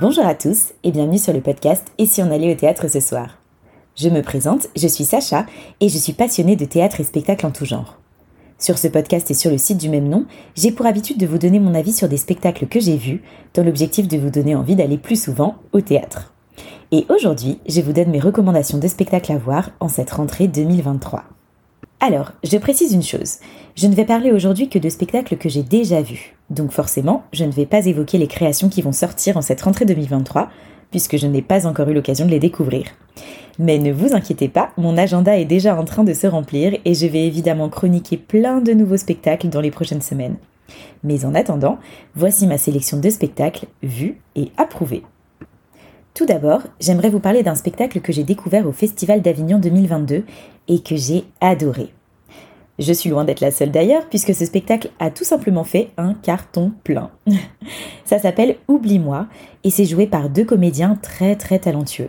Bonjour à tous et bienvenue sur le podcast Et si on allait au théâtre ce soir? Je me présente, je suis Sacha et je suis passionnée de théâtre et spectacle en tout genre. Sur ce podcast et sur le site du même nom, j'ai pour habitude de vous donner mon avis sur des spectacles que j'ai vus, dans l'objectif de vous donner envie d'aller plus souvent au théâtre. Et aujourd'hui, je vous donne mes recommandations de spectacles à voir en cette rentrée 2023. Alors, je précise une chose, je ne vais parler aujourd'hui que de spectacles que j'ai déjà vus. Donc forcément, je ne vais pas évoquer les créations qui vont sortir en cette rentrée 2023, puisque je n'ai pas encore eu l'occasion de les découvrir. Mais ne vous inquiétez pas, mon agenda est déjà en train de se remplir et je vais évidemment chroniquer plein de nouveaux spectacles dans les prochaines semaines. Mais en attendant, voici ma sélection de spectacles vus et approuvés. Tout d'abord, j'aimerais vous parler d'un spectacle que j'ai découvert au Festival d'Avignon 2022 et que j'ai adoré. Je suis loin d'être la seule d'ailleurs, puisque ce spectacle a tout simplement fait un carton plein. Ça s'appelle Oublie-moi, et c'est joué par deux comédiens très très talentueux.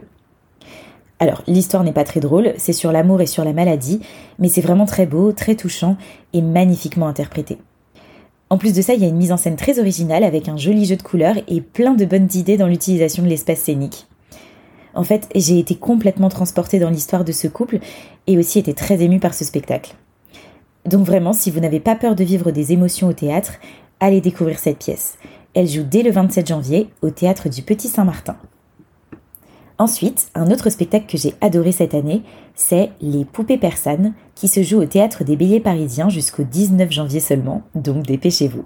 Alors, l'histoire n'est pas très drôle, c'est sur l'amour et sur la maladie, mais c'est vraiment très beau, très touchant et magnifiquement interprété. En plus de ça, il y a une mise en scène très originale avec un joli jeu de couleurs et plein de bonnes idées dans l'utilisation de l'espace scénique. En fait, j'ai été complètement transportée dans l'histoire de ce couple et aussi été très émue par ce spectacle. Donc vraiment, si vous n'avez pas peur de vivre des émotions au théâtre, allez découvrir cette pièce. Elle joue dès le 27 janvier au théâtre du Petit Saint-Martin. Ensuite, un autre spectacle que j'ai adoré cette année, c'est Les Poupées Persanes, qui se joue au théâtre des Béliers parisiens jusqu'au 19 janvier seulement, donc dépêchez-vous.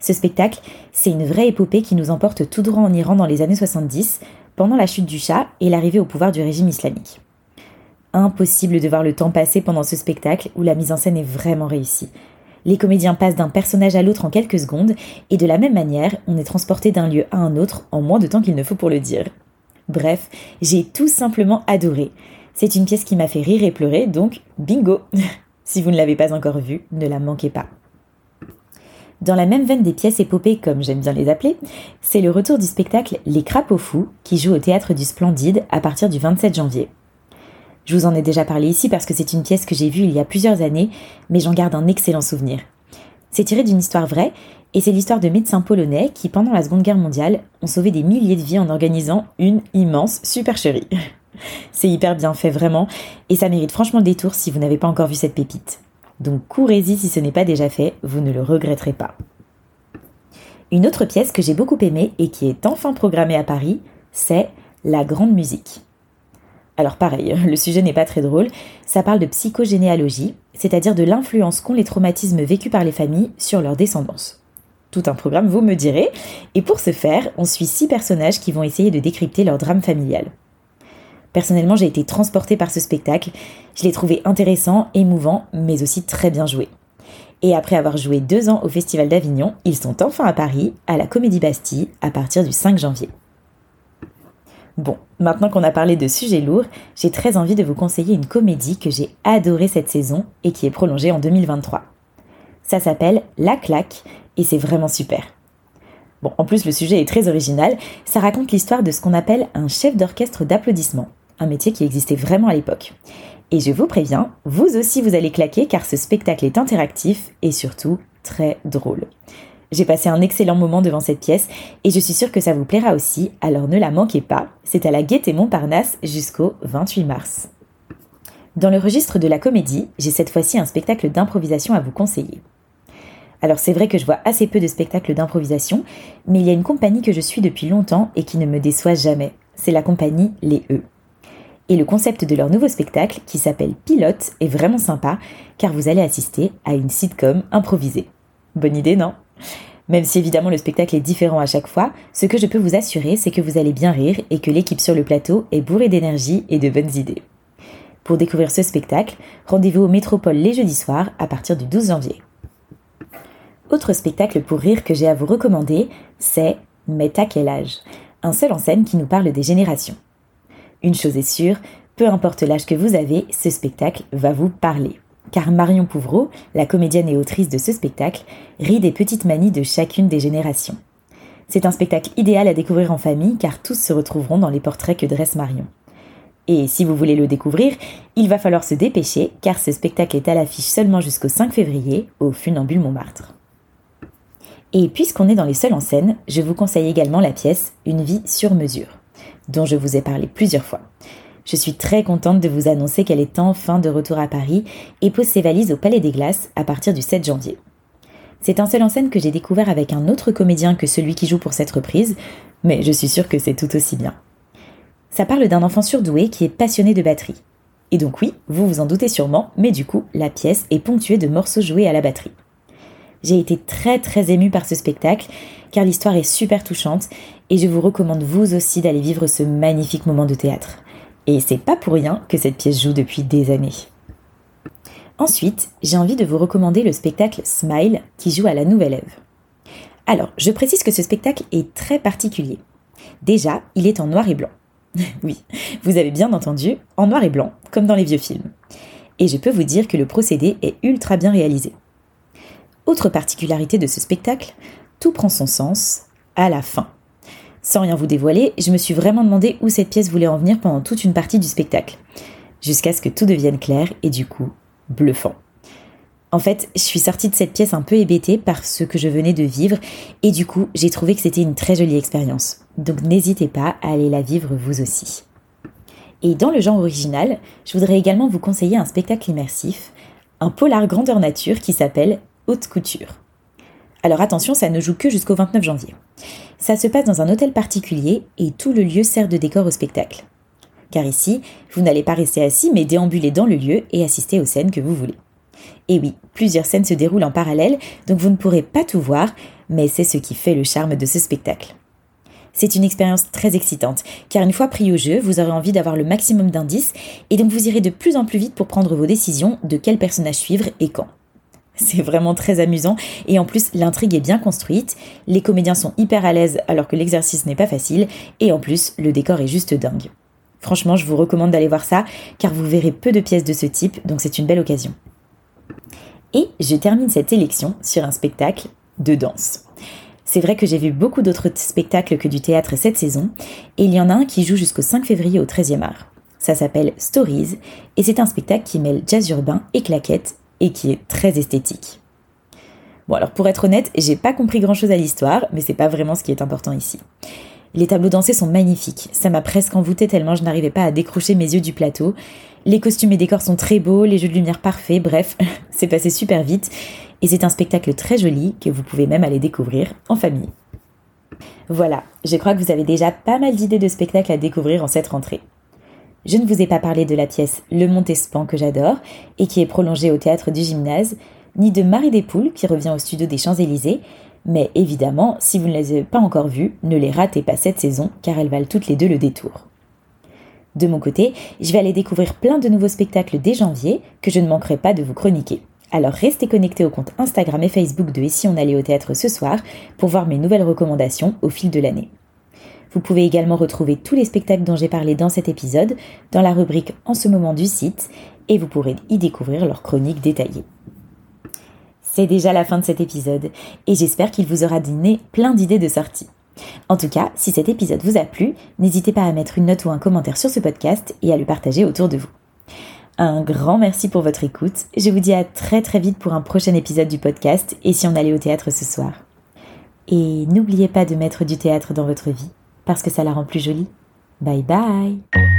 Ce spectacle, c'est une vraie épopée qui nous emporte tout droit en Iran dans les années 70, pendant la chute du Shah et l'arrivée au pouvoir du régime islamique. Impossible de voir le temps passer pendant ce spectacle où la mise en scène est vraiment réussie. Les comédiens passent d'un personnage à l'autre en quelques secondes, et de la même manière, on est transporté d'un lieu à un autre en moins de temps qu'il ne faut pour le dire. Bref, j'ai tout simplement adoré. C'est une pièce qui m'a fait rire et pleurer, donc bingo Si vous ne l'avez pas encore vue, ne la manquez pas. Dans la même veine des pièces épopées, comme j'aime bien les appeler, c'est le retour du spectacle Les Crapauds Fous, qui joue au théâtre du Splendide à partir du 27 janvier. Je vous en ai déjà parlé ici parce que c'est une pièce que j'ai vue il y a plusieurs années, mais j'en garde un excellent souvenir. C'est tiré d'une histoire vraie, et c'est l'histoire de médecins polonais qui, pendant la Seconde Guerre mondiale, ont sauvé des milliers de vies en organisant une immense supercherie. C'est hyper bien fait vraiment, et ça mérite franchement le détour si vous n'avez pas encore vu cette pépite. Donc courez-y si ce n'est pas déjà fait, vous ne le regretterez pas. Une autre pièce que j'ai beaucoup aimée et qui est enfin programmée à Paris, c'est La Grande Musique. Alors pareil, le sujet n'est pas très drôle, ça parle de psychogénéalogie, c'est-à-dire de l'influence qu'ont les traumatismes vécus par les familles sur leur descendance. Tout un programme, vous me direz, et pour ce faire, on suit six personnages qui vont essayer de décrypter leur drame familial. Personnellement, j'ai été transportée par ce spectacle, je l'ai trouvé intéressant, émouvant, mais aussi très bien joué. Et après avoir joué deux ans au Festival d'Avignon, ils sont enfin à Paris, à la Comédie Bastille, à partir du 5 janvier. Bon, maintenant qu'on a parlé de sujets lourds, j'ai très envie de vous conseiller une comédie que j'ai adorée cette saison et qui est prolongée en 2023. Ça s'appelle La Claque et c'est vraiment super. Bon, en plus le sujet est très original, ça raconte l'histoire de ce qu'on appelle un chef d'orchestre d'applaudissements, un métier qui existait vraiment à l'époque. Et je vous préviens, vous aussi vous allez claquer car ce spectacle est interactif et surtout très drôle. J'ai passé un excellent moment devant cette pièce et je suis sûre que ça vous plaira aussi, alors ne la manquez pas. C'est à la Gaîté Montparnasse jusqu'au 28 mars. Dans le registre de la comédie, j'ai cette fois-ci un spectacle d'improvisation à vous conseiller. Alors c'est vrai que je vois assez peu de spectacles d'improvisation, mais il y a une compagnie que je suis depuis longtemps et qui ne me déçoit jamais. C'est la compagnie Les E. Et le concept de leur nouveau spectacle, qui s'appelle Pilote, est vraiment sympa, car vous allez assister à une sitcom improvisée. Bonne idée, non? Même si évidemment le spectacle est différent à chaque fois, ce que je peux vous assurer, c'est que vous allez bien rire et que l'équipe sur le plateau est bourrée d'énergie et de bonnes idées. Pour découvrir ce spectacle, rendez-vous au Métropole les jeudis soirs à partir du 12 janvier. Autre spectacle pour rire que j'ai à vous recommander, c'est Mais à quel âge? Un seul en scène qui nous parle des générations. Une chose est sûre, peu importe l'âge que vous avez, ce spectacle va vous parler car Marion Pouvreau, la comédienne et autrice de ce spectacle, rit des petites manies de chacune des générations. C'est un spectacle idéal à découvrir en famille car tous se retrouveront dans les portraits que dresse Marion. Et si vous voulez le découvrir, il va falloir se dépêcher car ce spectacle est à l'affiche seulement jusqu'au 5 février au Funambule Montmartre. Et puisqu'on est dans les seuls en scène, je vous conseille également la pièce Une vie sur mesure, dont je vous ai parlé plusieurs fois. Je suis très contente de vous annoncer qu'elle est enfin de retour à Paris et pose ses valises au Palais des Glaces à partir du 7 janvier. C'est un seul en scène que j'ai découvert avec un autre comédien que celui qui joue pour cette reprise, mais je suis sûre que c'est tout aussi bien. Ça parle d'un enfant surdoué qui est passionné de batterie. Et donc oui, vous vous en doutez sûrement, mais du coup, la pièce est ponctuée de morceaux joués à la batterie. J'ai été très très émue par ce spectacle, car l'histoire est super touchante, et je vous recommande vous aussi d'aller vivre ce magnifique moment de théâtre. Et c'est pas pour rien que cette pièce joue depuis des années. Ensuite, j'ai envie de vous recommander le spectacle Smile qui joue à la Nouvelle Ève. Alors, je précise que ce spectacle est très particulier. Déjà, il est en noir et blanc. oui, vous avez bien entendu, en noir et blanc, comme dans les vieux films. Et je peux vous dire que le procédé est ultra bien réalisé. Autre particularité de ce spectacle, tout prend son sens à la fin. Sans rien vous dévoiler, je me suis vraiment demandé où cette pièce voulait en venir pendant toute une partie du spectacle, jusqu'à ce que tout devienne clair et du coup bluffant. En fait, je suis sortie de cette pièce un peu hébétée par ce que je venais de vivre et du coup, j'ai trouvé que c'était une très jolie expérience. Donc n'hésitez pas à aller la vivre vous aussi. Et dans le genre original, je voudrais également vous conseiller un spectacle immersif, un polar grandeur nature qui s'appelle Haute Couture. Alors attention, ça ne joue que jusqu'au 29 janvier. Ça se passe dans un hôtel particulier et tout le lieu sert de décor au spectacle. Car ici, vous n'allez pas rester assis mais déambuler dans le lieu et assister aux scènes que vous voulez. Et oui, plusieurs scènes se déroulent en parallèle, donc vous ne pourrez pas tout voir, mais c'est ce qui fait le charme de ce spectacle. C'est une expérience très excitante, car une fois pris au jeu, vous aurez envie d'avoir le maximum d'indices, et donc vous irez de plus en plus vite pour prendre vos décisions de quel personnage suivre et quand. C'est vraiment très amusant et en plus l'intrigue est bien construite, les comédiens sont hyper à l'aise alors que l'exercice n'est pas facile et en plus le décor est juste dingue. Franchement je vous recommande d'aller voir ça car vous verrez peu de pièces de ce type donc c'est une belle occasion. Et je termine cette élection sur un spectacle de danse. C'est vrai que j'ai vu beaucoup d'autres spectacles que du théâtre cette saison et il y en a un qui joue jusqu'au 5 février au 13e art. Ça s'appelle Stories et c'est un spectacle qui mêle jazz urbain et claquettes et qui est très esthétique. Bon alors pour être honnête, j'ai pas compris grand chose à l'histoire, mais c'est pas vraiment ce qui est important ici. Les tableaux dansés sont magnifiques, ça m'a presque envoûté tellement je n'arrivais pas à décrocher mes yeux du plateau. Les costumes et décors sont très beaux, les jeux de lumière parfaits, bref, c'est passé super vite et c'est un spectacle très joli que vous pouvez même aller découvrir en famille. Voilà, je crois que vous avez déjà pas mal d'idées de spectacles à découvrir en cette rentrée. Je ne vous ai pas parlé de la pièce Le Montespan que j'adore et qui est prolongée au théâtre du gymnase, ni de Marie des Poules qui revient au studio des Champs-Élysées, mais évidemment, si vous ne les avez pas encore vues, ne les ratez pas cette saison car elles valent toutes les deux le détour. De mon côté, je vais aller découvrir plein de nouveaux spectacles dès janvier que je ne manquerai pas de vous chroniquer. Alors restez connectés au compte Instagram et Facebook de Et si on allait au théâtre ce soir pour voir mes nouvelles recommandations au fil de l'année. Vous pouvez également retrouver tous les spectacles dont j'ai parlé dans cet épisode dans la rubrique En ce moment du site et vous pourrez y découvrir leurs chroniques détaillées. C'est déjà la fin de cet épisode et j'espère qu'il vous aura donné plein d'idées de sortie. En tout cas, si cet épisode vous a plu, n'hésitez pas à mettre une note ou un commentaire sur ce podcast et à le partager autour de vous. Un grand merci pour votre écoute. Je vous dis à très très vite pour un prochain épisode du podcast et si on allait au théâtre ce soir. Et n'oubliez pas de mettre du théâtre dans votre vie parce que ça la rend plus jolie. Bye bye